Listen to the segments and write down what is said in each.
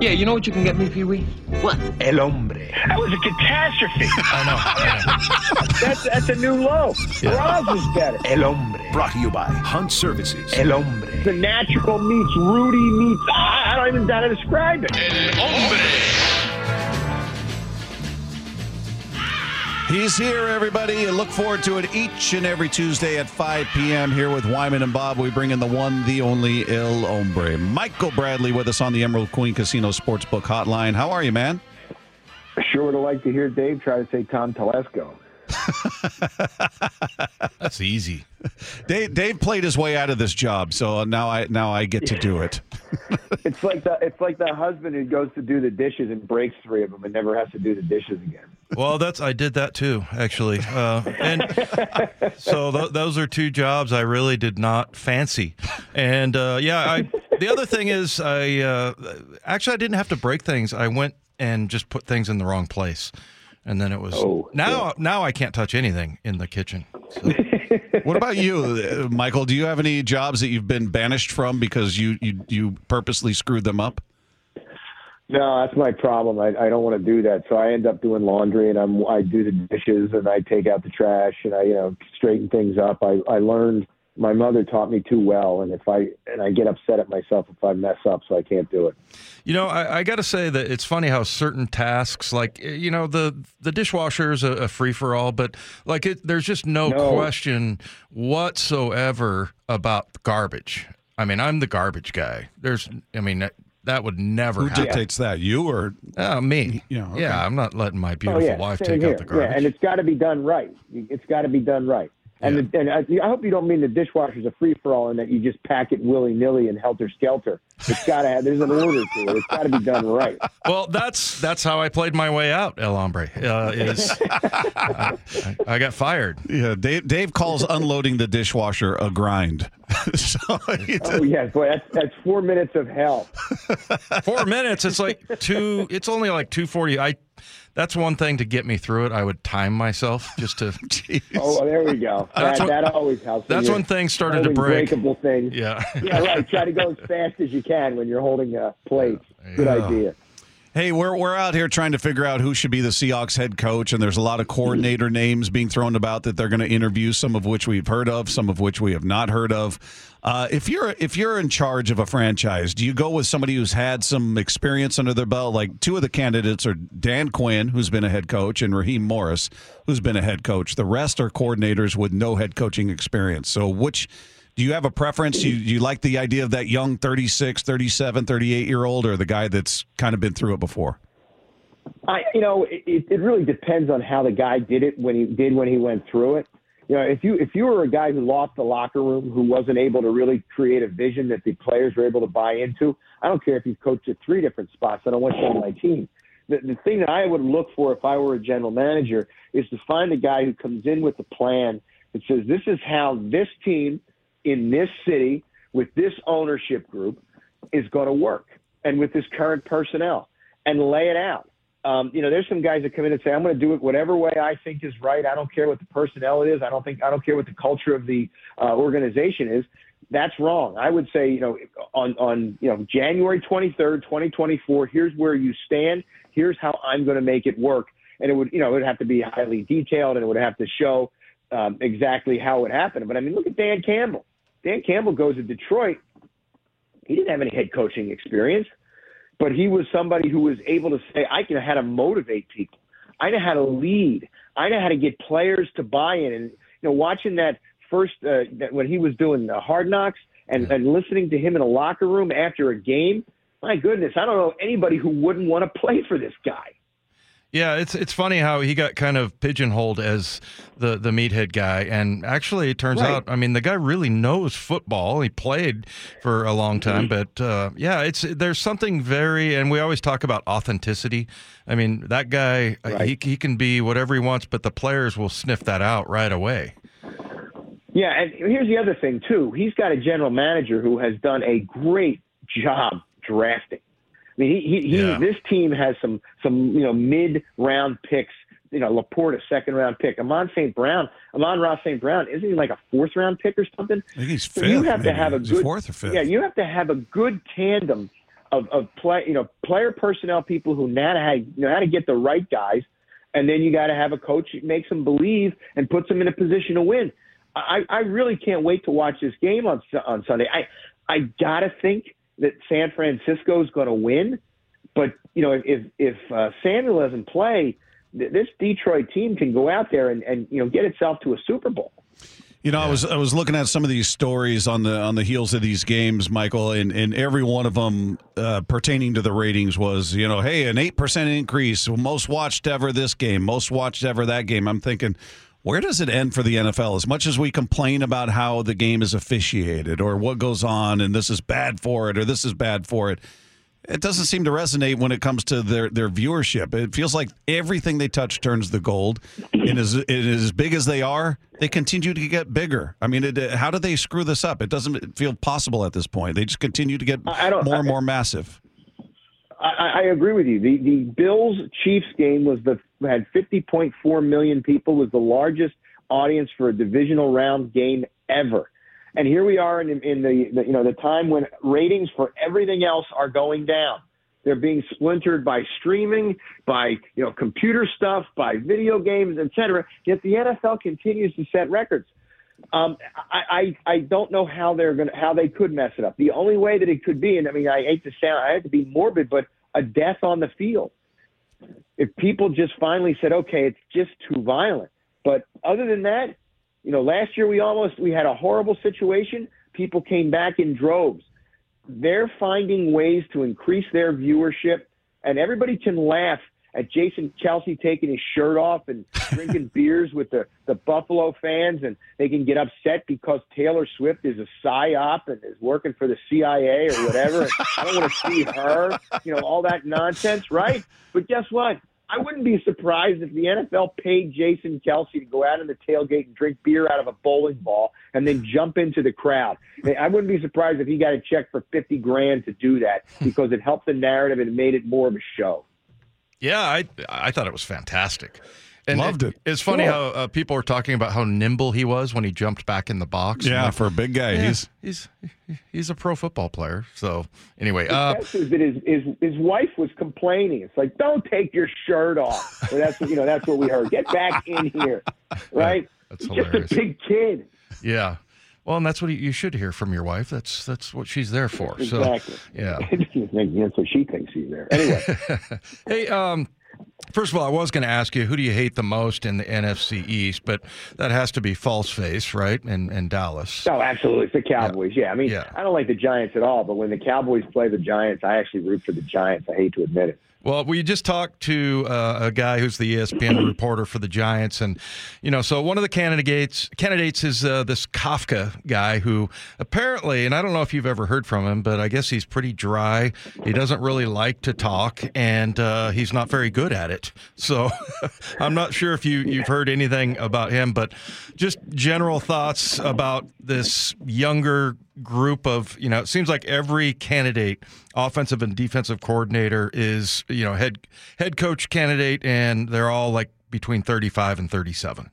Yeah, you know what you can get me, Pee Wee? What? El hombre. That was a catastrophe. I know. I. That's that's a new low. Roz is better. El hombre. Brought to you by Hunt Services. El hombre. The natural meets Rudy meets. I I don't even know how to describe it. He's here, everybody. Look forward to it each and every Tuesday at 5 p.m. here with Wyman and Bob. We bring in the one, the only El Hombre. Michael Bradley with us on the Emerald Queen Casino Sportsbook Hotline. How are you, man? Sure would have liked to hear Dave try to say Tom Telesco. That's easy. Dave, Dave played his way out of this job, so now I now I get to do it. It's like the it's like the husband who goes to do the dishes and breaks three of them and never has to do the dishes again. Well, that's I did that too, actually. Uh, and so th- those are two jobs I really did not fancy. And uh, yeah, I, the other thing is, I uh, actually I didn't have to break things. I went and just put things in the wrong place, and then it was Oh, now now I can't touch anything in the kitchen. So, What about you, uh, Michael? Do you have any jobs that you've been banished from because you you, you purposely screwed them up? No, that's my problem. I, I don't want to do that, so I end up doing laundry and I'm I do the dishes and I take out the trash and I you know straighten things up. I I learned my mother taught me too well, and if I and I get upset at myself if I mess up, so I can't do it. You know, I, I got to say that it's funny how certain tasks, like you know, the the dishwasher is a, a free for all, but like it, there's just no, No. question whatsoever about garbage. I mean, I'm the garbage guy. There's, I mean, that, that would never Who happen. dictates that? You or Uh, me. Yeah, okay. yeah. I'm not letting my Oh beautiful yeah, wife same take here. out the garbage. Yeah, and it's got to be done right. It's got to be done right. And the, and I, I hope you don't mean the dishwasher's a free for all and that you just pack it willy nilly and helter skelter. It's got to have. There's an order to it. It's got to be done right. well, that's that's how I played my way out, El Hombre. Uh, is I, I, I got fired. yeah, Dave Dave calls unloading the dishwasher a grind. so he- Oh yeah, boy, that's that's four minutes of hell. Four minutes. It's like two. It's only like two forty. I. That's one thing to get me through it. I would time myself just to. Oh, there we go. That, when- that always helps. that's when things started to break. Breakable things. Yeah. Yeah, right. Try to go as fast as you can when you're holding a plate. Good Yeah. idea. Hey, we're we're out here trying to figure out who should be the Seahawks head coach, and there's a lot of coordinator names being thrown about that they're going to interview. Some of which we've heard of, some of which we have not heard of. Uh, if you're if you're in charge of a franchise, do you go with somebody who's had some experience under their belt? Like two of the candidates are Dan Quinn, who's been a head coach, and Raheem Morris, who's been a head coach. The rest are coordinators with no head coaching experience. So, which do you have a preference? You you like the idea of that young 36, 37, 38 year old, or the guy that's kind of been through it before? I, you know, it, it really depends on how the guy did it when he did when he went through it. You know, if you if you were a guy who lost the locker room, who wasn't able to really create a vision that the players were able to buy into, I don't care if you've coached at three different spots. I don't want you on my team. The, the thing that I would look for if I were a general manager is to find a guy who comes in with a plan that says this is how this team in this city with this ownership group is going to work and with this current personnel and lay it out. Um, you know, there's some guys that come in and say, "I'm going to do it whatever way I think is right. I don't care what the personnel it is. I don't think I don't care what the culture of the uh, organization is." That's wrong. I would say, you know, on on you know January 23rd, 2024. Here's where you stand. Here's how I'm going to make it work. And it would, you know, it would have to be highly detailed, and it would have to show um, exactly how it happened. But I mean, look at Dan Campbell. Dan Campbell goes to Detroit. He didn't have any head coaching experience but he was somebody who was able to say, I know how to motivate people. I know how to lead. I know how to get players to buy in. And, you know, watching that first, uh, that when he was doing the hard knocks and, and listening to him in a locker room after a game, my goodness, I don't know anybody who wouldn't want to play for this guy. Yeah, it's it's funny how he got kind of pigeonholed as the the meathead guy, and actually, it turns Right. out, I mean, the guy really knows football. He played for a long time, but uh, yeah, it's there's something very, and we always talk about authenticity. I mean, that guy, uh, he he can be whatever he wants, but the players will sniff that out right away. Yeah, and here's the other thing too. He's got a general manager who has done a great job drafting. I mean, he, he, Yeah. he this team has some some you know mid round picks. You know, LaPorta a second round pick. Amon St. Brown, Amon-Ra St. Brown, isn't he like a fourth round pick or something? I think he's So you have to have a good fourth or fifth? Yeah, you have to have a good tandem of, of play, you know, player personnel people who know how to, know how to get the right guys, and then you got to have a coach that makes them believe and puts them in a position to win. I, I really can't wait to watch this game on on Sunday. I I gotta think that San Francisco is going to win, but you know if if uh, Samuel doesn't play, th- this Detroit team can go out there and, and you know get itself to a Super Bowl. You know, I was I was looking at some of these stories on the on the heels of these games, Michael, and, and every one of them uh, pertaining to the ratings was, you know, hey, an eight percent increase, most watched ever this game, most watched ever that game. I'm thinking, where does it end for the NFL? As much as we complain about how the game is officiated or what goes on, and this is bad for it or this is bad for it, it doesn't seem to resonate when it comes to their, their viewership. It feels like everything they touch turns to gold. And as, as big as they are, they continue to get bigger. I mean, it, how do they screw this up? It doesn't feel possible at this point. They just continue to get more and more massive. I, I agree with you. The the Bills Chiefs game was the had 50.4 million people was the largest audience for a divisional round game ever. And here we are in, in the, the you know the time when ratings for everything else are going down. They're being splintered by streaming, by you know computer stuff, by video games, etc. Yet the NFL continues to set records. Um, I, I I don't know how they're gonna how they could mess it up. The only way that it could be, and I mean I hate to sound I hate to be morbid, but a death on the field. If people just finally said, okay, it's just too violent. But other than that, you know, last year we almost we had a horrible situation. People came back in droves. They're finding ways to increase their viewership, and everybody can laugh at Jason Kelce taking his shirt off and drinking beers with the, the Buffalo fans, and they can get upset because Taylor Swift is a psyop and is working for the CIA or whatever. I don't want to see her, you know, all that nonsense, right? But guess what? I wouldn't be surprised if the NFL paid Jason Kelce to go out in the tailgate and drink beer out of a bowling ball and then jump into the crowd. I wouldn't be surprised if he got a check for fifty grand to do that because it helped the narrative and made it more of a show. Yeah, I I thought it was fantastic. And Loved it. It's funny how uh, people are talking about how nimble he was when he jumped back in the box. Yeah, like, for a big guy, yeah, he's he's he's a pro football player. So anyway, uh, that his, his his wife was complaining. It's like, don't take your shirt off. Well, that's you know that's what we heard. Get back in here, right? That's He's hilarious. just a big kid. yeah. Well, and that's what you should hear from your wife. That's that's what she's there for. Exactly. So yeah. that's what she thinks he's there. Anyway, Hey, um, first of all, I was going to ask you who do you hate the most in the NFC East, but that has to be false face, right? And and Dallas. oh, absolutely, it's the Cowboys. Yeah, I mean, Yeah. I don't like the Giants at all, but when the Cowboys play the Giants, I actually root for the Giants. I hate to admit it. Well, we just talked to uh, a guy who's the ESPN reporter for the Giants, and you know, so one of the candidates candidates is uh, this Kafka guy who apparently, and I don't know if you've ever heard from him, but I guess he's pretty dry. He doesn't really like to talk, and uh, he's not very good at it. So I'm not sure if you you've heard anything about him, but just general thoughts about this younger group of you know it seems like every candidate offensive and defensive coordinator is you know head head coach candidate and they're all like between 35 and 37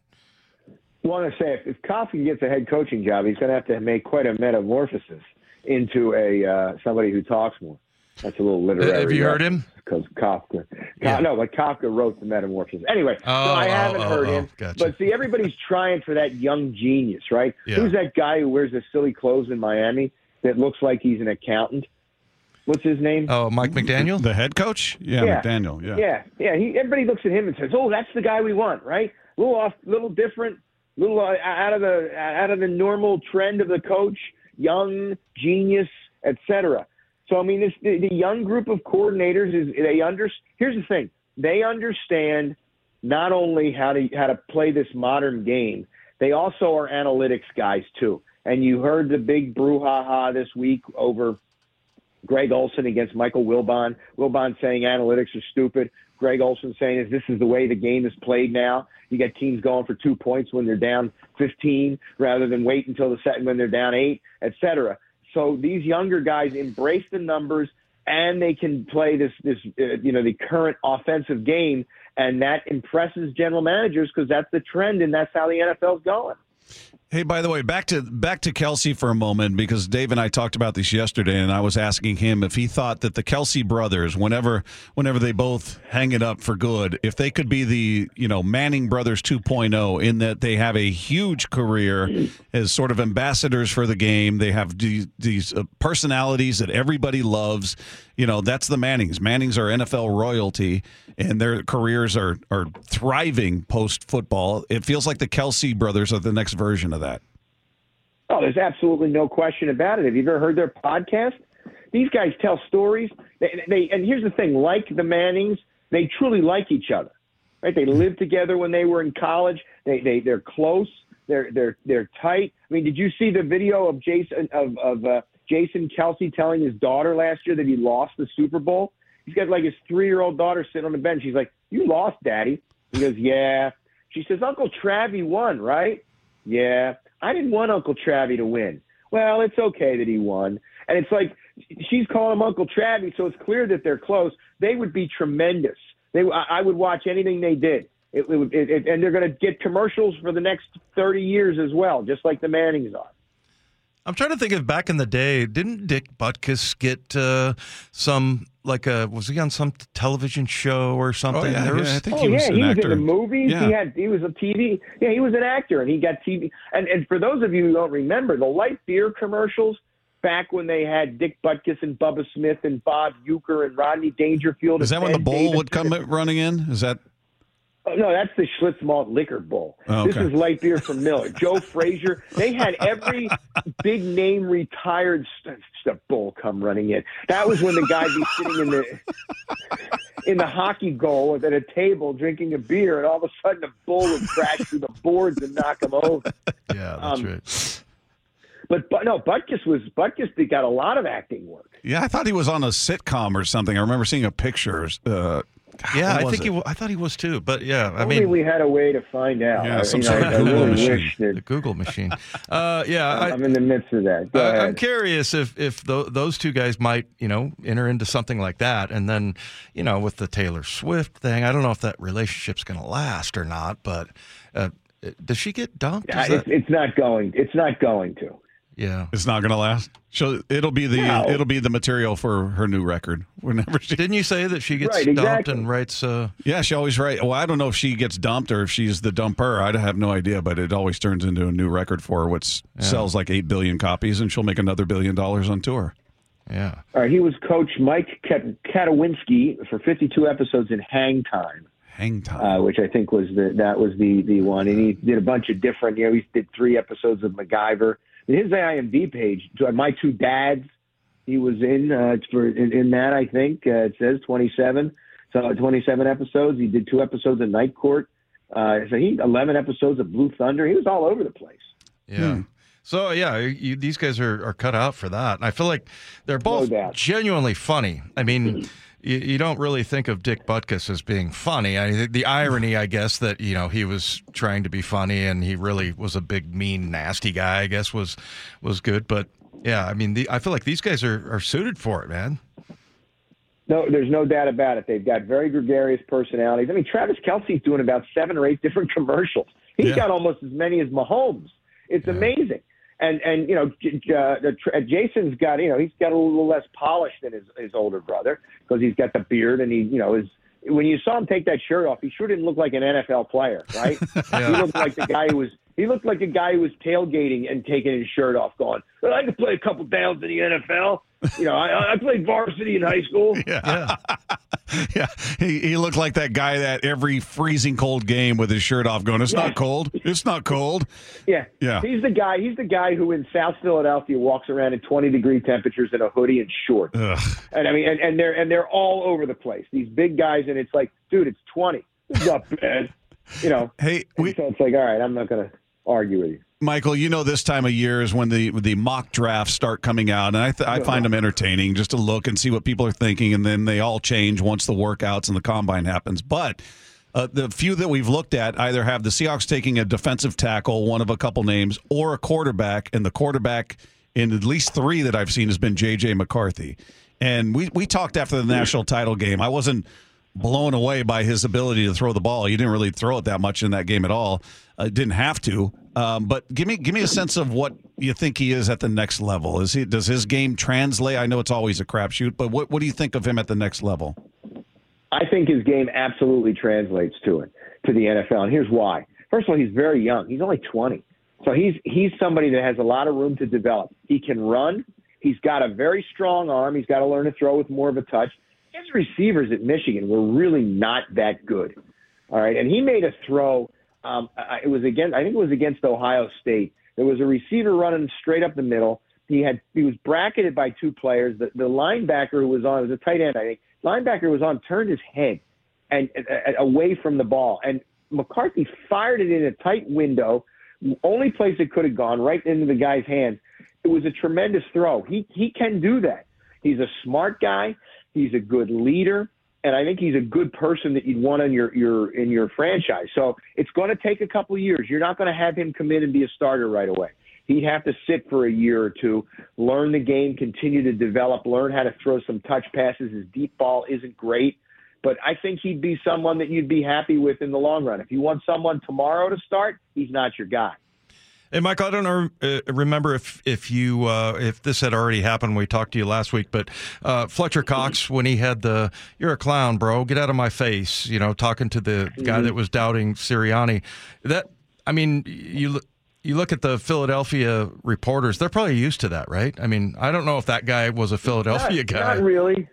want to say if, if Kafka gets a head coaching job, he's going to have to make quite a metamorphosis into a uh, somebody who talks more. That's a little literary. have you heard him Because Kafka, Yeah. no, but Kafka wrote the Metamorphosis. Anyway, Oh, so I oh, haven't oh, heard oh, him. gotcha. But see, everybody's trying for that young genius, right? Yeah. Who's that guy who wears the silly clothes in Miami that looks like he's an accountant? What's his name? oh mike mcdaniel the head coach. Yeah, Yeah. McDaniel. Yeah. Yeah, yeah. He, everybody looks at him and says, "Oh, that's the guy we want." Right? A little off, little different, little uh, out of the out of the normal trend of the coach, young, genius, etc. So I mean, this the, the young group of coordinators is they under. Here's the thing: they understand not only how to how to play this modern game, they also are analytics guys too. And you heard the big brouhaha this week over Greg Olsen against Michael Wilbon. Wilbon saying analytics are stupid. Greg Olsen saying is this is the way the game is played now. You get teams going for two points when they're down 15 rather than wait until the second when they're down eight, et cetera. So these younger guys embrace the numbers and they can play this this uh, you know the current offensive game and that impresses general managers because that's the trend and that's how the NFL's going. Hey, by the way, back to back to Kelce for a moment because Dave and I talked about this yesterday, and I was asking him if he thought that the Kelce brothers, whenever whenever they both hang it up for good, if they could be the you know Manning brothers 2.0 in that they have a huge career as sort of ambassadors for the game. They have these, these uh, personalities that everybody loves. You know, that's the Mannings. Mannings are NFL royalty, and their careers are are thriving post football. It feels like the Kelce brothers are the next version of that. Oh, there's absolutely no question about it. Have you ever heard their podcast? These guys tell stories. They, they and here's the thing: like the Mannings, they truly like each other. Right? They lived together when they were in college. They they they're close. They're they're they're tight. I mean, did you see the video of Jason of of uh, Jason Kelce telling his daughter last year that he lost the Super Bowl? He's got like his three year old daughter sitting on the bench. He's like, "You lost, Daddy." He goes, "Yeah." She says, "Uncle Travie won, right?" Yeah. I didn't want Uncle Travie to win. Well, it's okay that he won. And it's like she's calling him Uncle Travie, so it's clear that they're close. They would be tremendous. They, I would watch anything they did. It, it it, and they're going to get commercials for the next 30 years as well, just like the Mannings are. I'm trying to think of back in the day. Didn't Dick Butkus get uh, some like a was he on some television show or something? Oh, yeah, There was- yeah, I think Oh he was yeah, an he was actor. in the movies. Yeah. He had he was a TV. Yeah, he was an actor, and he got TV. And and for those of you who don't remember, the light beer commercials back when they had Dick Butkus and Bubba Smith and Bob Uecker and Rodney Dangerfield. Is that when the bowl bull would come running in? Is that Oh, no, that's the Schlitz Malt Liquor Bowl. Oh, This is light beer from Miller. Joe Frazier. They had every big name retired st- st- bull come running in. That was when the guy be sitting in the in the hockey goal at a table drinking a beer, and all of a sudden a bull would crash through the boards and knock him over. yeah, that's um, right. But, but no, Butkus was Butkus did- got a lot of acting work. Yeah, I thought he was on a sitcom or something. I remember seeing a picture. Uh, Yeah, I think it? he. wa- I thought he was too. But yeah, I Only mean, we had a way to find out. Yeah, some sort know, of Google really machine. that the Google machine. Uh, yeah, I, I'm in the midst of that. Go I- ahead. I'm curious if if tho- those two guys might you know enter into something like that, and then you know with the Taylor Swift thing, I don't know if that relationship's going to last or not. But uh, does she get dumped? Yeah, Is it's, that- it's not going. It's not going to. Yeah. It's not going to last. So it'll be the No. it'll be the material for her new record. Whenever she, Didn't you say that she gets Right, dumped exactly. and writes? Uh, yeah, she always writes. Well, I don't know if she gets dumped or if she's the dumper. I have no idea, but it always turns into a new record for her, which sells like eight billion copies, and she'll make another billion dollars on tour. yeah. All right, he was Coach Mike Kat- Katowinski for 52 episodes in Hang Time, Hang time. uh, which I think was the that was the the one, and he did a bunch of different. You know, he did three episodes of MacGyver. And his IMDb page, My Two Dads, he was in uh, for in, in that. I think uh, it says 27. So 27 episodes. He did two episodes of Night Court. Uh, so he 11 episodes of Blue Thunder. He was all over the place. Yeah. So yeah, you, these guys are, are cut out for that, and I feel like they're both doubt. genuinely funny. I mean, you, you don't really think of Dick Butkus as being funny. I think the irony, I guess, that you know he was trying to be funny and he really was a big, mean, nasty guy. I guess was was good, but yeah, I mean, the, I feel like these guys are, are suited for it, man. No, there's no doubt about it. They've got very gregarious personalities. I mean, Travis Kelce's doing about seven or eight different commercials. He's Yeah. got almost as many as Mahomes. It's amazing. And and you know, J- J- uh, Jason's got you know he's got a little less polish than his his older brother because he's got the beard and he you know is. When you saw him take that shirt off, he sure didn't look like an NFL player, right? He looked like the guy who was. He looked like a guy who was tailgating and taking his shirt off, going, well, "I could play a couple downs in the NFL. You know, I, I played varsity in high school." Yeah, yeah, he, he looked like that guy that every freezing cold game with his shirt off, going, "It's Yeah. not cold. It's not cold." Yeah. Yeah. He's the guy. He's the guy who in South Philadelphia walks around in 20 degree temperatures in a hoodie and shorts. Ugh. And I mean, and, and they're and they're all over the place. These big guys, and it's like, dude, it's 20. It's not bad. You know. Hey, we, so it's like, all right, I'm not going to argue with you. Michael, you know this time of year is when the the mock drafts start coming out, and I th- I find them entertaining just to look and see what people are thinking, and then they all change once the workouts and the combine happens. But uh, the few that we've looked at either have the Seahawks taking a defensive tackle, one of a couple names, or a quarterback, and the quarterback in at least three that I've seen has been J.J. McCarthy. And we we talked after the national title game. I wasn't blown away by his ability to throw the ball. He didn't really throw it that much in that game at all. Uh, didn't have to. Um, but give me give me a sense of what you think he is at the next level. Is he does his game translate? I know it's always a crapshoot, but what what do you think of him at the next level? I think his game absolutely translates to it to the NFL, and here's why. First of all, he's very young. He's only 20, so he's he's somebody that has a lot of room to develop. He can run. He's got a very strong arm. He's got to learn to throw with more of a touch. His receivers at Michigan were really not that good. All right, and he made a throw. Um, I- it was against, I think it was against Ohio State. There was a receiver running straight up the middle. He had he was bracketed by two players. The, the linebacker who was on it was a tight end, I think. Linebacker was on turned his head and uh, away from the ball, and McCarthy fired it in a tight window, only place it could have gone right into the guy's hands. It was a tremendous throw. He he can do that. He's a smart guy. He's a good leader, and I think he's a good person that you'd want in your your in your franchise. So it's going to take a couple of years. You're not going to have him come in and be a starter right away. He'd have to sit for a year or two, learn the game, continue to develop, learn how to throw some touch passes. His deep ball isn't great, but I think he'd be someone that you'd be happy with in the long run. If you want someone tomorrow to start, he's not your guy. Hey, Mike, I don't know, uh, remember if if you uh, if this had already happened. when We talked to you last week, but uh, Fletcher Cox, when he had the "You're a clown, bro. Get out of my face," you know, talking to the guy that was doubting Sirianni. That I mean, you look- you look at the Philadelphia reporters; they're probably used to that, right? I mean, I don't know if that guy was a Philadelphia not, guy. Not really.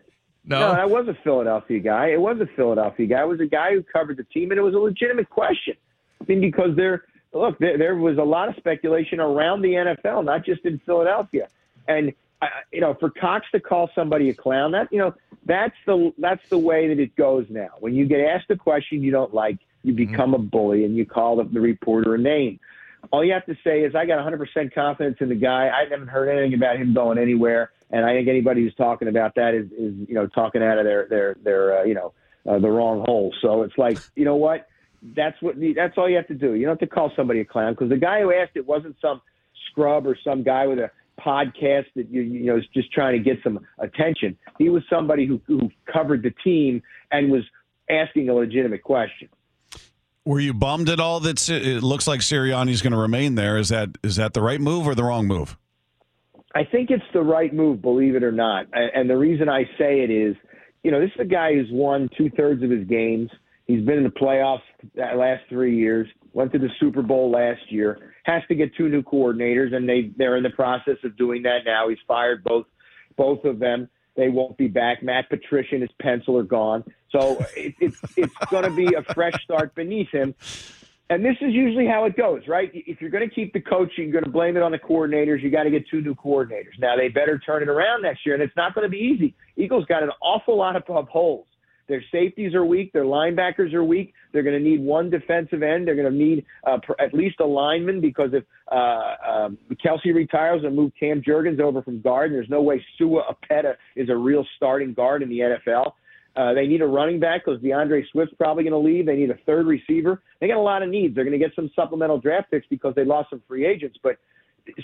No, No, that was a Philadelphia guy. It was a Philadelphia guy. It was a guy who covered the team, and it was a legitimate question. I mean, because there, look, there, there was a lot of speculation around the NFL, not just in Philadelphia. And I- you know, for Cox to call somebody a clown, that you know, that's the that's the way that it goes now. When you get asked a question you don't like, you become a bully and you call the, the reporter a name. All you have to say is, I got 100% confidence in the guy. I haven't heard anything about him going anywhere, and I think anybody who's talking about that is, is you know, talking out of their their their uh, you know uh, the wrong hole. So it's like, you know what? That's what that's all you have to do. You don't have to call somebody a clown because the guy who asked it wasn't some scrub or some guy with a podcast that you you know is just trying to get some attention. He was somebody who who covered the team and was asking a legitimate question. Were you bummed at all that uh, it looks like Sirianni's going to remain there? Is that is that the right move or the wrong move? I think it's the right move, believe it or not. And and the reason I say it is, you know, this is a guy who's won two thirds of his games. He's been in the playoffs the last three years. Went to the Super Bowl last year. Has to get two new coordinators, and they they're in the process of doing that now. He's fired both both of them. They won't be back. Matt Patricia and his pencil are gone. So it, it's it's going to be a fresh start beneath him. And this is usually how it goes, right? If you're going to keep the coach, you're going to blame it on the coordinators. You got to get two new coordinators. Now they better turn it around next year, and it's not going to be easy. Eagles got an awful lot of holes. Their safeties are weak. Their linebackers are weak. They're going to need one defensive end. They're going to need uh, pr- at least a lineman because if uh, um, Kelce retires and move Cam Jurgens over from guard, there's no way Sua Opeta is a real starting guard in the NFL. Uh, they need a running back because D'Andre Swift's probably going to leave. They need a third receiver. They got a lot of needs. They're going to get some supplemental draft picks because they lost some free agents. But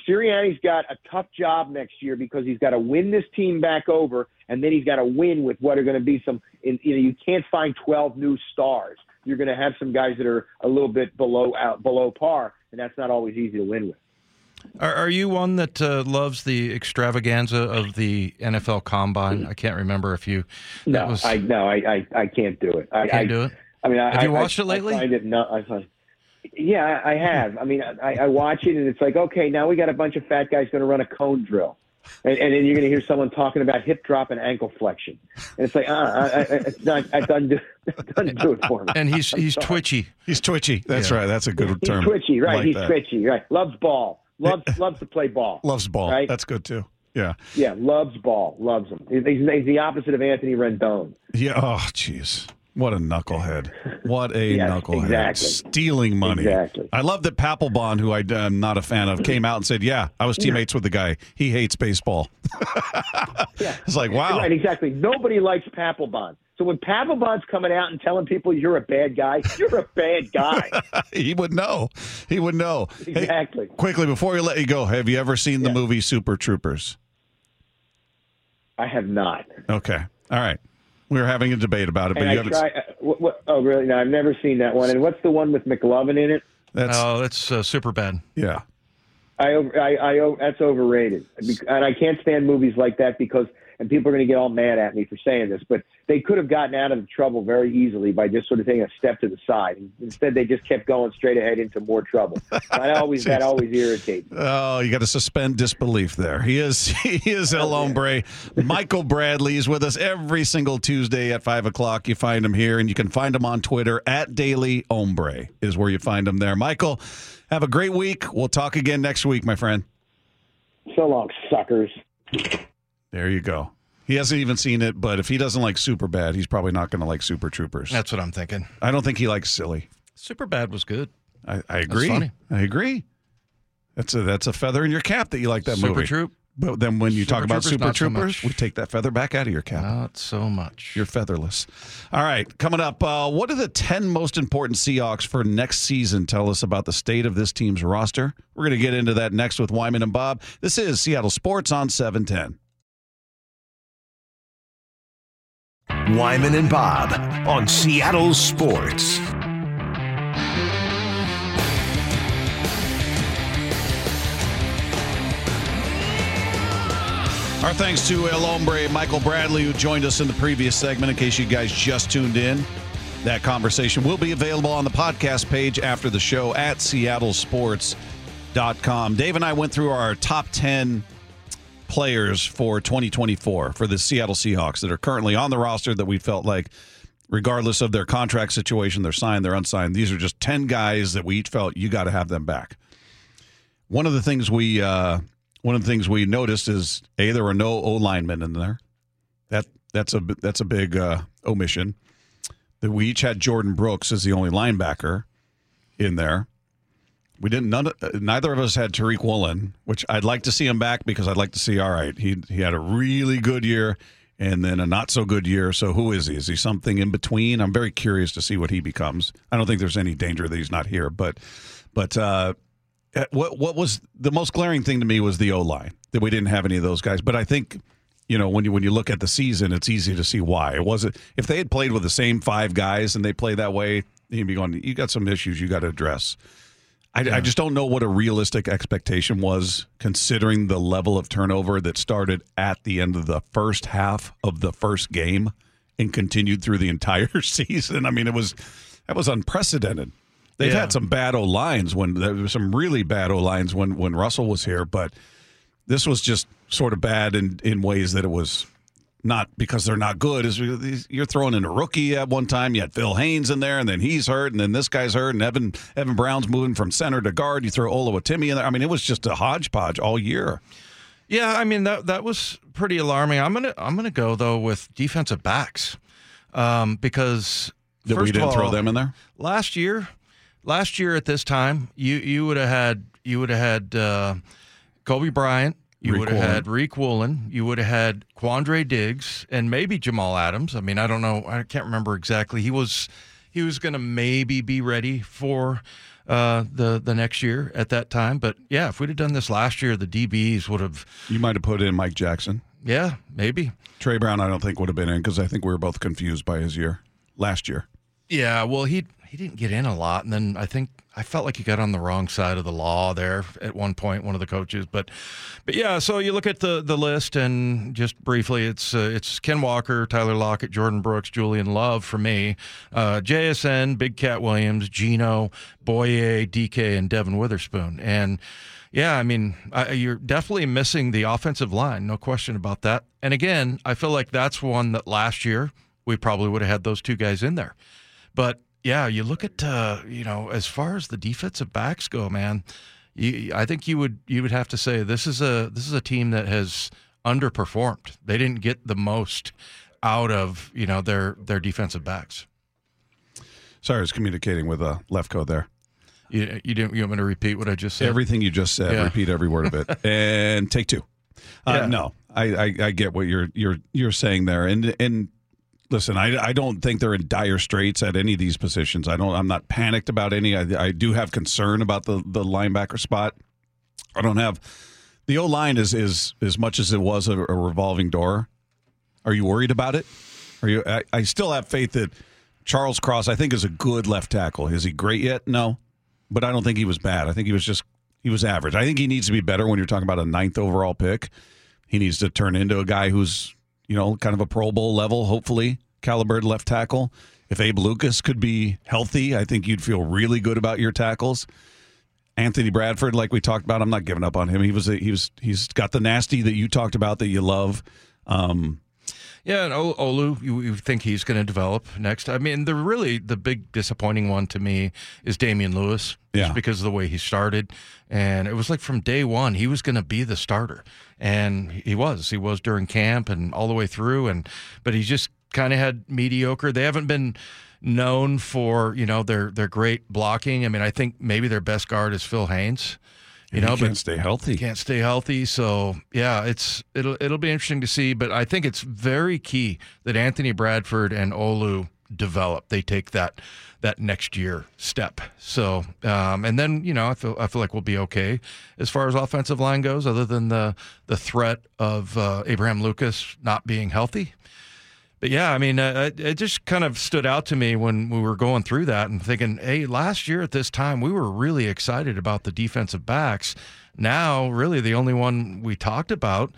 Sirianni's got a tough job next year because he's got to win this team back over, and then he's got to win with what are going to be some. In, you know, you can't find 12 new stars. You're going to have some guys that are a little bit below out below par, and that's not always easy to win with. Are, are you one that uh, loves the extravaganza of the NFL Combine? I can't remember if you. No, that was, I no, I, I I can't do it. I can't I, do it. I mean, I, Have you watched it lately? I find it no, I find. Yeah, I I have. I mean, I, I watch it and it's like, okay, now we got a bunch of fat guys going to run a cone drill, and, and then you're going to hear someone talking about hip drop and ankle flexion, and it's like, uh, I, I, it's not, it doesn't do, it doesn't do it for me. and he's he's twitchy. He's twitchy. That's Yeah. right. That's a good He's term. twitchy, right? Like He's that. twitchy, right? Loves ball, loves loves to play ball, Loves ball. Right? That's good too. Yeah. yeah, loves ball, loves him. He's, he's the opposite of Anthony Rendon. Yeah. Oh, jeez. What a knucklehead. What a Yes, knucklehead. exactly. Stealing money. Exactly. I love that Papelbon, who I, am not a fan of, came out and said, Yeah, I was teammates with the guy. He hates baseball. Yeah. It's like, wow. Right, exactly. Nobody likes Papelbon. So when Papelbon's coming out and telling people you're a bad guy, you're a bad guy. he would know. He would know. Hey, Exactly. quickly, before we let you go, have you ever seen the movie Super Troopers? I have not. Okay. All right. We were having a debate about it, but And you I haven't. try. Uh, what, what, oh, really? No, I've never seen that one. And what's the one with McLovin in it? That's Oh, that's uh, super bad. yeah. I, over- I, I, o- that's overrated, and I can't stand movies like that because, and people are going to get all mad at me for saying this, but they could have gotten out of trouble very easily by just sort of taking a step to the side. Instead, they just kept going straight ahead into more trouble. that always, that always irritates. me. Oh, you got to suspend disbelief there. He is he is El Hombre. Michael Bradley is with us every single Tuesday at five o'clock. You find him here, and you can find him on Twitter at Daily Hombre is where you find him there. Michael, have a great week. We'll talk again next week, my friend. So long, suckers. There you go. He hasn't even seen it, but if he doesn't like Super Bad, he's probably not going to like Super Troopers. That's what I'm thinking. I don't think he likes Silly. Super bad was good. I, I agree. funny. I agree. That's a that's a feather in your cap that you like that movie. Super movie. Troop, But then when you Super talk about Troopers, Super not so Troopers, we take that feather back out of your cap. not so much. You're featherless. All right, coming up, uh, what are the 10 most important Seahawks for next season? Tell us about the state of this team's roster. We're going to get into that next with Wyman and Bob. This is Seattle Sports on 710. Wyman and Bob on Seattle Sports. Our thanks to El Hombre, Michael Bradley, who joined us in the previous segment. In case you guys just tuned in, that conversation will be available on the podcast page after the show at seattlesports.com. Dave and I went through our top 10 players for 2024 for the Seattle Seahawks that are currently on the roster that we felt like, regardless of their contract situation, they're signed, they're unsigned, these are just 10 guys that we each felt you got to have them back. One of the things we uh, one of the things we noticed is a there were no O linemen in there. That that's a that's a big uh, omission. That we each had Jordyn Brooks as the only linebacker in there. We didn't. None. Neither of us had Tariq Woolen, which I'd like to see him back because I'd like to see. All right, he he had a really good year and then a not so good year. So who is he? Is he something in between? I'm very curious to see what he becomes. I don't think there's any danger that he's not here, but but uh, what what was the most glaring thing to me was the O line that we didn't have any of those guys. But I think you know when you when you look at the season, it's easy to see why. It wasn't if they had played with the same five guys and they play that way, you'd be going. You got some issues you got to address. I, I just don't know what a realistic expectation was, considering the level of turnover that started at the end of the first half of the first game and continued through the entire season. I mean, it was that was unprecedented. They've Yeah. had some bad O lines when there were some really bad O lines when when Russell was here, but this was just sort of bad in in ways that it was not because they're not good. Is you're throwing in a rookie at one time. You had Phil Haynes in there, and then he's hurt, and then this guy's hurt, and Evan Evan Brown's moving from center to guard. You throw Oluwatimi in there. I mean, it was just a hodgepodge all year. Yeah, I mean that that was pretty alarming. I'm gonna I'm gonna go though with defensive backs um, because That we didn't of throw them in there. last year. Last year at this time, you you would have had you would have had uh, Coby Bryant. You would have had Riq Woolen. You would have had Quandre Diggs and maybe Jamal Adams. I mean, I don't know. I can't remember exactly. He was he was going to maybe be ready for uh, the the next year at that time. But yeah, if we'd have done this last year, the DBs would have. You might have put in Mike Jackson. Yeah, maybe. Tre Brown, I don't think would have been in because I think we were both confused by his year last year. Yeah, well, he he didn't get in a lot, and then I think I felt like he got on the wrong side of the law there at one point, one of the coaches. But but yeah, so you look at the the list, and just briefly, it's uh, it's Ken Walker, Tyler Lockett, Jordyn Brooks, Julian Love for me, uh, JSN, Big Cat Williams, Geno, Boye, DK, and Devon Witherspoon, and. Yeah, I mean, I, you're definitely missing the offensive line, no question about that. And again, I feel like that's one that last year we probably would have had those two guys in there. But yeah, you look at uh, you know as far as the defensive backs go, man. You, I think you would you would have to say this is a this is a team that has underperformed. They didn't get the most out of you know their their defensive backs. Sorry, I was communicating with uh, Lefko there. You you didn't you want me to repeat what I just said? Everything you just said, Yeah. repeat every word of it, and take two. Uh, Yeah. No, I, I I get what you're you're you're saying there, and and listen, I I don't think they're in dire straits at any of these positions. I don't. I'm not panicked about any. I, I do have concern about the the linebacker spot. I don't have the O line is is as much as it was a, a revolving door. Are you worried about it? Are you? I, I still have faith that Charles Cross. I think is a good left tackle. Is he great yet? No. but I don't think he was bad. I think he was just he was average. I think he needs to be better when you're talking about a ninth overall pick. He needs to turn into a guy who's you know kind of a Pro Bowl level, hopefully calibered left tackle. If Abe Lucas could be healthy, I think you'd feel really good about your tackles. Anthony Bradford, like we talked about, I'm not giving up on him. He was a, he was he's got the nasty that you talked about that you love. Um, Yeah, and O- Olu, you, you think he's going to develop next? I mean, the really the big disappointing one to me is Damien Lewis, Yeah. just because of the way he started, and it was like from day one he was going to be the starter, and he was. He was during camp and all the way through, and but he just kind of had mediocre. They haven't been known for you know their their great blocking. I mean, I think maybe their best guard is Phil Haynes. You know, he can't but stay healthy. can't stay healthy. So yeah, it's it'll it'll be interesting to see. But I think it's very key that Anthony Bradford and Olu develop. They take that that next year step. So um, and then you know I feel I feel like we'll be okay as far as offensive line goes, other than the the threat of uh, Abraham Lucas not being healthy. But yeah, I mean, uh, it, it just kind of stood out to me when we were going through that and thinking, hey, last year at this time, we were really excited about the defensive backs. Now, really, the only one we talked about.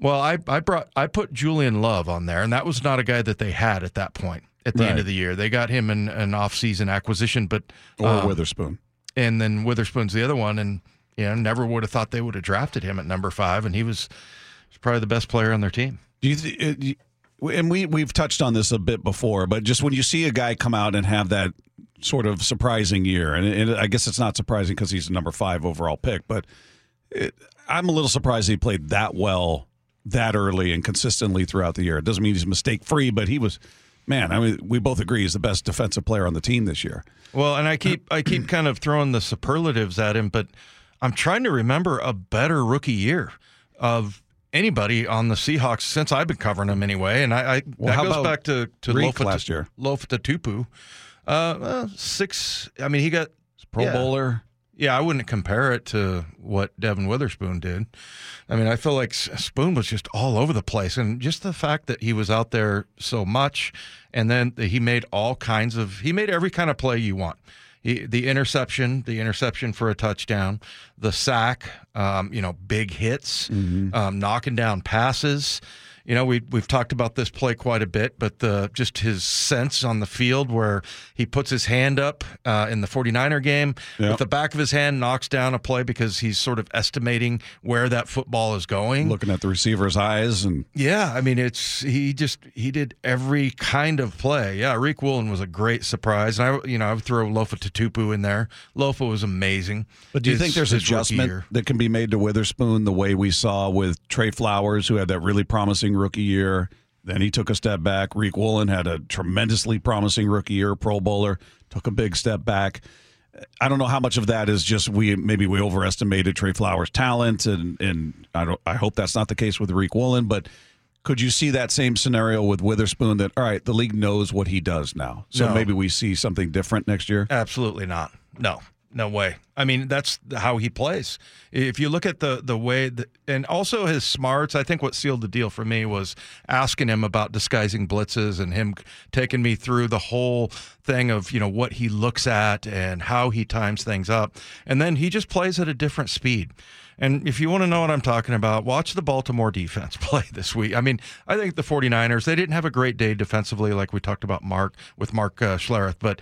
Well, I, I brought I put Julian Love on there, and that was not a guy that they had at that point at the end of the year. They got him in an off-season acquisition, but Or um, Witherspoon. and then Witherspoon's the other one, and you know, never would have thought they would have drafted him at number five, and he was probably the best player on their team. Do you th- you- and we we've touched on this a bit before, but just when you see a guy come out and have that sort of surprising year, and, and I guess it's not surprising because he's a number five overall pick, but it, I'm a little surprised he played that well that early and consistently throughout the year. It doesn't mean he's mistake free, but he was. Man, I mean, we both agree he's the best defensive player on the team this year. Well, and I keep I keep kind of throwing the superlatives at him, but I'm trying to remember a better rookie year of anybody on the Seahawks since I've been covering them anyway. And I, I Well, that goes back to to Reek Lofa last year? Lofa Tupu. Uh, well, six. I mean, he got Pro Yeah. Bowler. yeah, I wouldn't compare it to what Devon Witherspoon did. I mean, I feel like Spoon was just all over the place, and just the fact that he was out there so much, and then he made all kinds of he made every kind of play you want. He, the interception, the interception for a touchdown, the sack, um, you know, big hits, um, knocking down passes. You know, we we've talked about this play quite a bit, but the just his sense on the field where he puts his hand up uh, in the 49er game Yep. with the back of his hand knocks down a play because he's sort of estimating where that football is going. Looking at the receiver's eyes and Yeah, I mean it's he just he did every kind of play. Yeah, Riq Woolen was a great surprise. And I you know, I would throw Lofa Tatupu in there. Lofa was amazing. But do you His- think there's adjustment that can be made to Witherspoon the way we saw with Tre Flowers, who had that really promising rookie year? Then he took a step back. Riq Woolen had a tremendously promising rookie year, Pro Bowler, took a big step back. I don't know how much of that is just we maybe we overestimated Tre Flowers' talent, and and I don't. I hope that's not the case with Riq Woolen, but. Could you see that same scenario with Witherspoon? That all right, the league knows what he does now, so No. maybe we see something different next year. Absolutely not. No, no way. I mean, that's how he plays. If you look at the the way, that, and also his smarts, I think what sealed the deal for me was asking him about disguising blitzes and him taking me through the whole thing of you know what he looks at and how he times things up, and then he just plays at a different speed. And if you want to know what I'm talking about, watch the Baltimore defense play this week. I mean, I think the 49ers, they didn't have a great day defensively, like we talked about Mark with Mark uh, Schlereth, but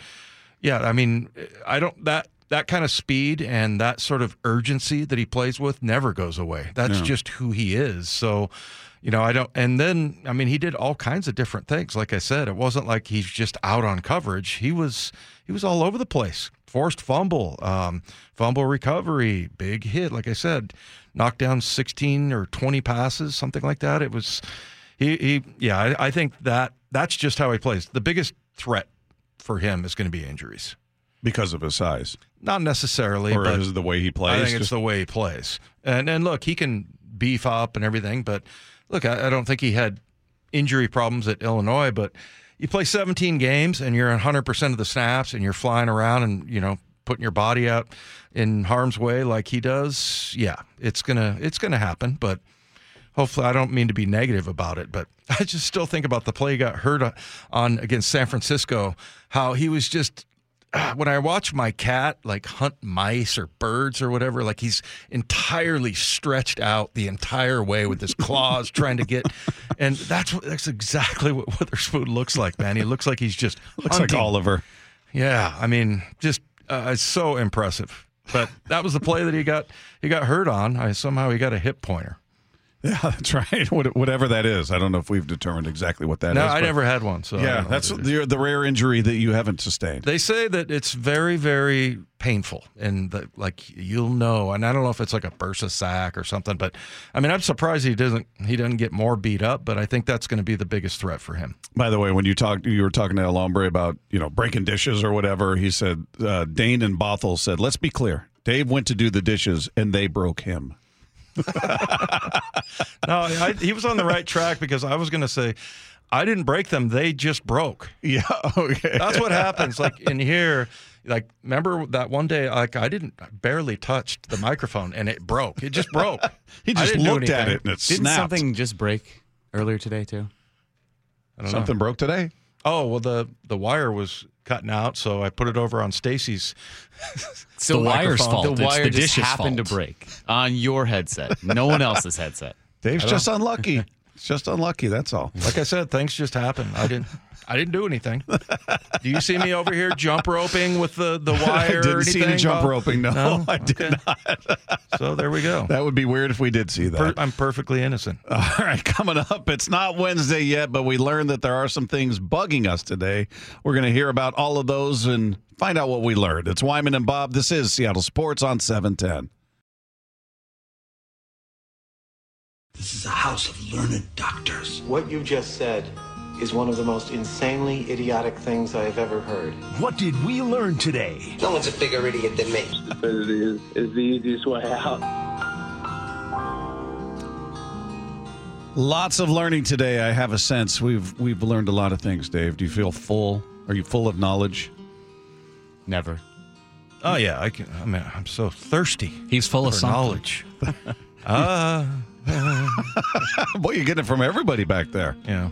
yeah, I mean, I don't that that kind of speed and that sort of urgency that he plays with never goes away. That's No. just who he is. So, you know, I don't. And then, I mean, he did all kinds of different things. Like I said, it wasn't like he's just out on coverage. He was he was all over the place. Forced fumble, um, fumble recovery, big hit. Like I said, knocked down sixteen or twenty passes, something like that. It was he. he yeah, I, I think that that's just how he plays. The biggest threat for him is going to be injuries. Because of his size, Not necessarily, or but is it the way he plays? I think it's Just- the way he plays. And and look, he can beef up and everything, but look, I, I don't think he had injury problems at Illinois. But you play 17 games and you're 100 percent of the snaps, and you're flying around and you know putting your body out in harm's way like he does. Yeah, it's gonna it's gonna happen, but. Hopefully, I don't mean to be negative about it, but I just still think about the play he got hurt on against San Francisco. How he was just when I watch my cat like hunt mice or birds or whatever, like he's entirely stretched out the entire way with his claws trying to get, and that's what, that's exactly what Witherspoon looks like, man. He looks like he's just Looks like. Oliver. Yeah, I mean, just uh, it's so impressive. But that was the play that he got he got hurt on. I somehow he got a hip pointer. Yeah, that's right. Whatever that is, I don't know if we've determined exactly what that is. no, I never had one. So Yeah, that's what it is. the, the rare injury that you haven't sustained. They say that it's very, very painful, and that like you'll know. And I don't know if it's like a bursa sac or something, but I mean, I'm surprised he doesn't he doesn't get more beat up. But I think that's going to be the biggest threat for him. By the way, when you talked, you were talking to El Hombre about you know breaking dishes or whatever. He said uh, Dane and Bothell said, "Let's be clear. Dave went to do the dishes and they broke him." No, I, he was on the right track because I was going to say. I didn't break them; they just broke. Yeah. Okay. That's what happens. Like in here, like remember that one day, like I didn't I barely touched the microphone and it broke. It just broke. he just didn't looked at it and it Didn't snapped. something just break earlier today too? I don't know. Something broke today. Oh well, the the wire was cutting out, so I put it over on Stacy's. So the wire's fault. The It's wire the just happened fault. to break on your headset, no one else's headset. Dave's just unlucky. It's just unlucky. That's all. Like I said, things just happen. I didn't. I didn't do anything. Do you see me over here jump roping with the the wire? I didn't see any jump roping. No, No? I did Okay. not. So there we go. That would be weird if we did see that. Per- I'm perfectly innocent. All right, coming up, it's not Wednesday yet, but we learned that there are some things bugging us today. We're going to hear about all of those and find out what we learned. It's Wyman and Bob. This is Seattle Sports on 710. This is a house of learned doctors. What you just said is one of the most insanely idiotic things I have ever heard. What did we learn today? No one's a bigger idiot than me. Stupidity is, is the easiest way out. Lots of learning today. I have a sense we've we've learned a lot of things. Dave, do you feel full? Are you full of knowledge? Never. Oh yeah, I can. I mean, I'm so thirsty He's full of something. knowledge. Ah, Boy, you're getting it from everybody back there. yeah.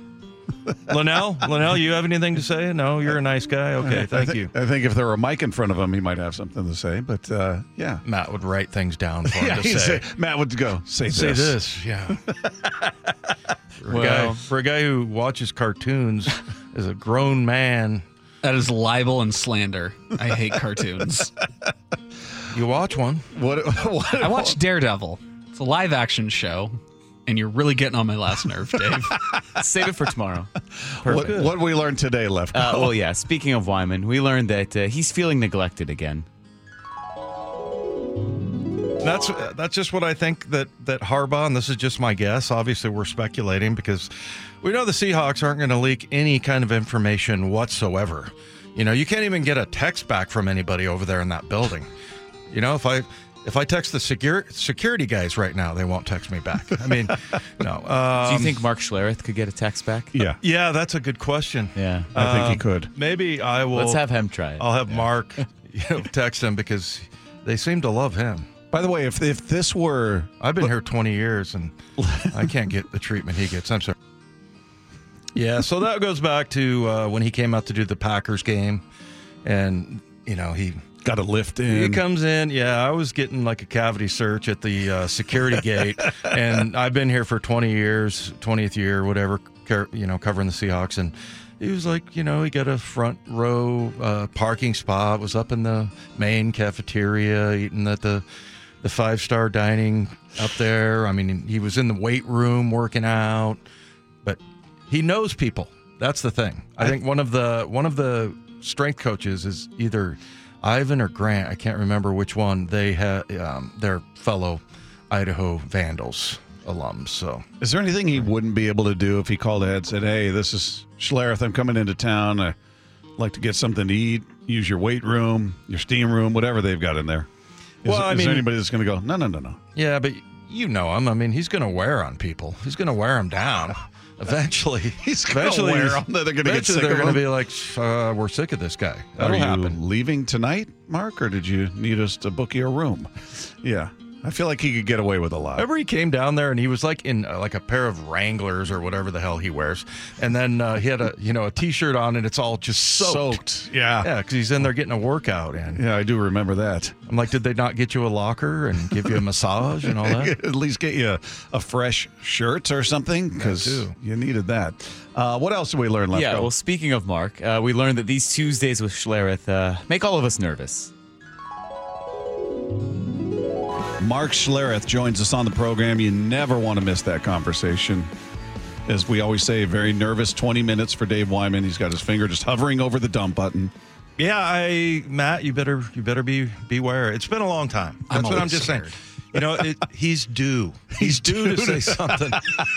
Linnell, Linnell, you have anything to say? No, you're a nice guy. Okay, I thank thi- you. I think if there were a mic in front of him, he might have something to say. But uh, yeah, Matt would write things down for him yeah, to he'd say. say- Matt would go say this. Say this, yeah. for, a guy, Well- for a guy who watches cartoons as a grown man, That is libel and slander. I hate cartoons. you watch one. What? what I watched Daredevil. It's a live action show, and you're really getting on my last nerve, Dave. Save it for tomorrow. What, what we learned today, left. Uh, well, yeah. Speaking of Wyman, we learned that uh, he's feeling neglected again. That's that's just what I think that that Harbaugh, and this is just my guess. Obviously, we're speculating because we know the Seahawks aren't going to leak any kind of information whatsoever. You know, you can't even get a text back from anybody over there in that building. You know, if I if I text the secure, security guys right now, they won't text me back. I mean, no. Um, Do you think Mark Schlereth could get a text back? yeah, Yeah, that's a good question. Yeah. I think he Um, could. Maybe I will. Let's have him try it. I'll have Mark you know, text him because they seem to love him. By the way, if if this were I've been here 20 years and I can't get the treatment he gets. I'm sorry. Yeah, so that goes back to uh, when he came out to do the Packers game, and you know he got a lift in. he comes in. Yeah, I was getting like a cavity search at the uh, security gate, and I've been here for 20 years, 20th year, whatever. You know, covering the Seahawks, and he was like, you know, he got a front row uh, parking spot. Was up in the main cafeteria, eating at the the five star dining up there. I mean, he was in the weight room working out, but he knows people. That's the thing. I think one of the one of the strength coaches is either Ivan or Grant. I can't remember which one. They had um, their fellow Idaho Vandals alums. So is there anything he wouldn't be able to do if he called ahead and said, "Hey, this is Schlereth. I'm coming into town. I'd like to get something to eat. Use your weight room, your steam room, whatever they've got in there." Is, Well, I is mean- there anybody that's going to go? No, no, no, no. yeah, but you know him. I mean, he's going to wear on people. He's going to wear them down. Eventually, He's eventually wear he's- 'em. They're gonna get eventually sick they're gonna be like, uh, "We're sick of this guy." That'll Are you happen. leaving tonight, Mark, or did you need us to book you a room? Yeah. I feel like he could get away with a lot. Remember he came down there and he was like in uh, like a pair of Wranglers or whatever the hell he wears, and then uh, he had a you know a t-shirt on and it's all just soaked. Soaked. Yeah. Yeah, because he's in there getting a workout, and Yeah, I do remember that. I'm like, did they not get you a locker and give you a massage and all that? At least get you a, a fresh shirt or something because you needed that. Uh, what else did we learn? Let's yeah, go. well, speaking of Mark, uh, we learned that these Tuesdays with Schlereth uh, make all of us nervous. Mark Schlereth joins us on the program. You never want to miss that conversation. As we always say, very nervous 20 minutes for Dave Wyman. He's got his finger just hovering over the dump button. Yeah, I Matt, you better you better be beware. It's been a long time. That's I'm what I'm just scared. saying. You know, it, he's due. He's due to say something.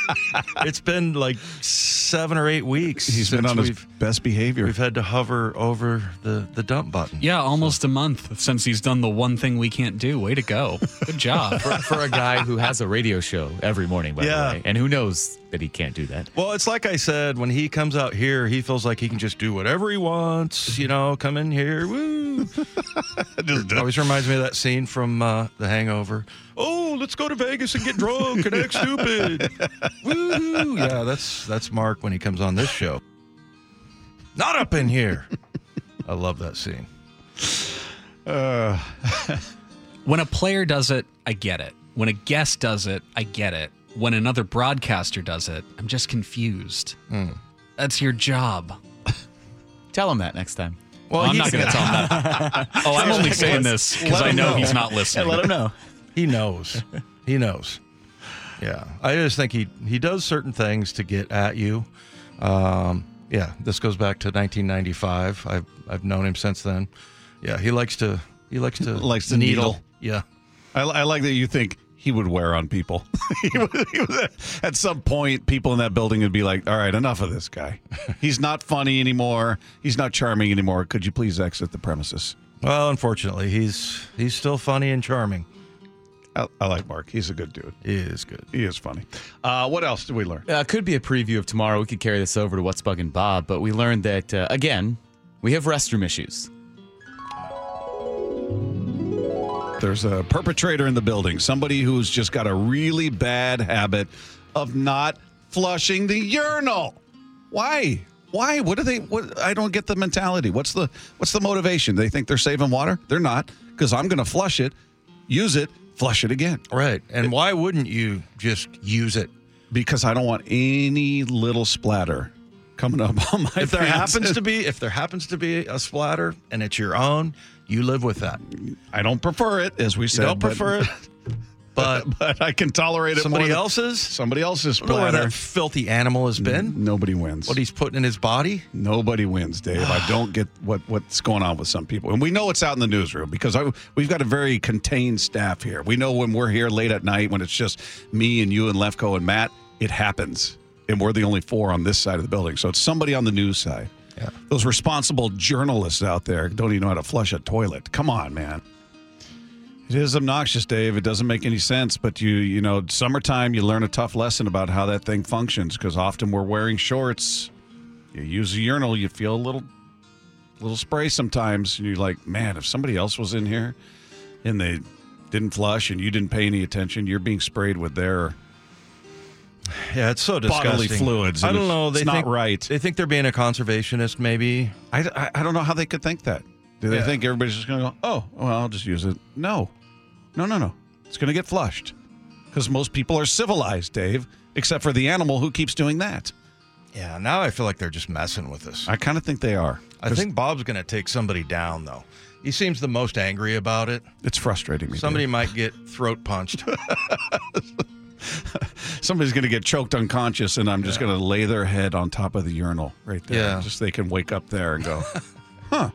it's been like seven or eight weeks. He's been on his best behavior. we've had to hover over the the dump button. Yeah, almost a month since he's done the one thing we can't do. Way to go. Good job. For, for a guy who has a radio show every morning, by Yeah. the way, and who knows that he can't do that. Well, it's like I said, when he comes out here, he feels like he can just do whatever he wants. You know, come in here, woo. Always reminds me of that scene from uh, The Hangover. Oh, let's go to Vegas and get drunk and act stupid. Woo! Yeah, that's that's Mark when he comes on this show. Not up in here. I love that scene. When a player does it, I get it. When a guest does it, I get it. When another broadcaster does it, I'm just confused. That's your job. Tell him that next time. Well, I'm not going to tell him that. Oh, I'm only saying this because I know know. he's not listening. Let him know. He knows. he knows. Yeah, I just think he he does certain things to get at you. Um, yeah, this goes back to 1995. I've I've known him since then. Yeah, he likes to he likes to Likes to needle. Yeah, I, I like that you think he would wear on people. He would- he would- At some point, people in that building would be like, all right, enough of this guy. He's not funny anymore. He's not charming anymore. Could you please exit the premises? Well, unfortunately, he's he's still funny and charming. I, I like Mark. He's a good dude. He is good. He is funny. Uh, what else did we learn? Uh, could be a preview of tomorrow. We could carry this over to What's Bugging Bob, but we learned that, uh, again, we have restroom issues. There's a perpetrator in the building, somebody who's just got a really bad habit of not flushing the urinal. Why? Why? What do they? What? I don't get the mentality. What's the What's the motivation? They think they're saving water. They're not, because I'm going to flush it, use it, flush it again, Right. And why wouldn't you just use it? because I don't want any little splatter coming up on my. If there pants. happens to be if there happens to be a splatter and it's your own, you live with that. I don't prefer it, as we You said. don't but- prefer it, but but I can tolerate it. somebody else's. Somebody else's know where that filthy animal has been. Nobody wins. What he's putting in his body. Nobody wins, Dave. I don't get what what's going on with some people, and we know it's out in the newsroom because I, we've got a very contained staff here. We know when we're here late at night, when it's just me and you and Lefko and Matt, it happens, and we're the only four on this side of the building. So it's somebody on the news side. Yeah. Those responsible journalists out there don't even know how to flush a toilet. Come on, man. It is obnoxious, Dave. It doesn't make any sense, but you, you know, summertime, you learn a tough lesson about how that thing functions because often we're wearing shorts. You use a urinal, you feel a little, little spray sometimes, and you're like, man, if somebody else was in here and they didn't flush and you didn't pay any attention, you're being sprayed with their Yeah, it's so disgusting. bodily fluids. I don't know. It's They not think, right. They think they're being a conservationist, maybe. I, I, I don't know how they could think that. Do they Yeah. think everybody's just going to go, oh, well, I'll just use it? No. No, no, no. It's going to get flushed because most people are civilized, Dave, except for the animal who keeps doing that. Yeah. Now I feel like they're just messing with us. I kind of think they are. I think Bob's going to take somebody down, though. He seems the most angry about it. it's frustrating me. Somebody Dave. might get throat punched. Somebody's going to get choked unconscious, and I'm just going to lay their head on top of the urinal right there. Yeah. Just they can wake up there and go, huh,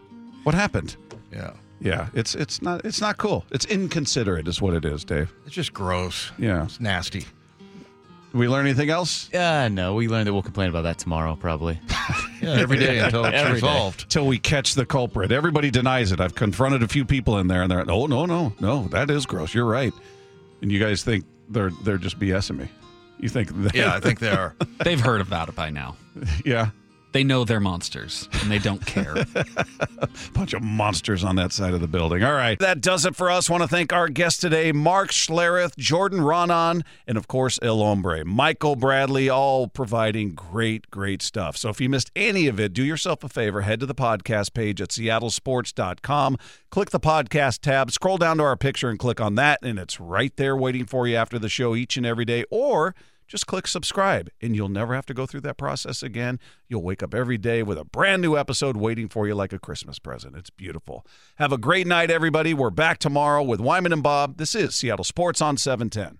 what happened? yeah. Yeah, it's it's not it's not cool. It's inconsiderate, is what it is, Dave. It's just gross. Yeah. It's nasty. Did we learn anything else? Uh, no, we learned that we'll complain about that tomorrow, probably. Yeah, every day until it's Every day. resolved. Till we catch the culprit. Everybody denies it. I've confronted a few people in there, and they're, oh no, no, no, that is gross. You're right. And you guys think they're they're just BSing me. You think? That, Yeah, I think they are. They've heard about it by now. yeah. They know they're monsters and they don't care. Bunch of monsters on that side of the building. All right. That does it for us. Want to thank our guests today, Mark Schlereth, Jordan Ronan, and of course, El Hombre, Michael Bradley, all providing great, great stuff. So if you missed any of it, do yourself a favor, head to the podcast page at seattlesports.com, click the podcast tab, scroll down to our picture and click on that, and it's right there waiting for you after the show each and every day. Or just click subscribe and you'll never have to go through that process again. You'll wake up every day with a brand new episode waiting for you like a Christmas present. It's beautiful. Have a great night, everybody. We're back tomorrow with Wyman and Bob. This is Seattle Sports on 710.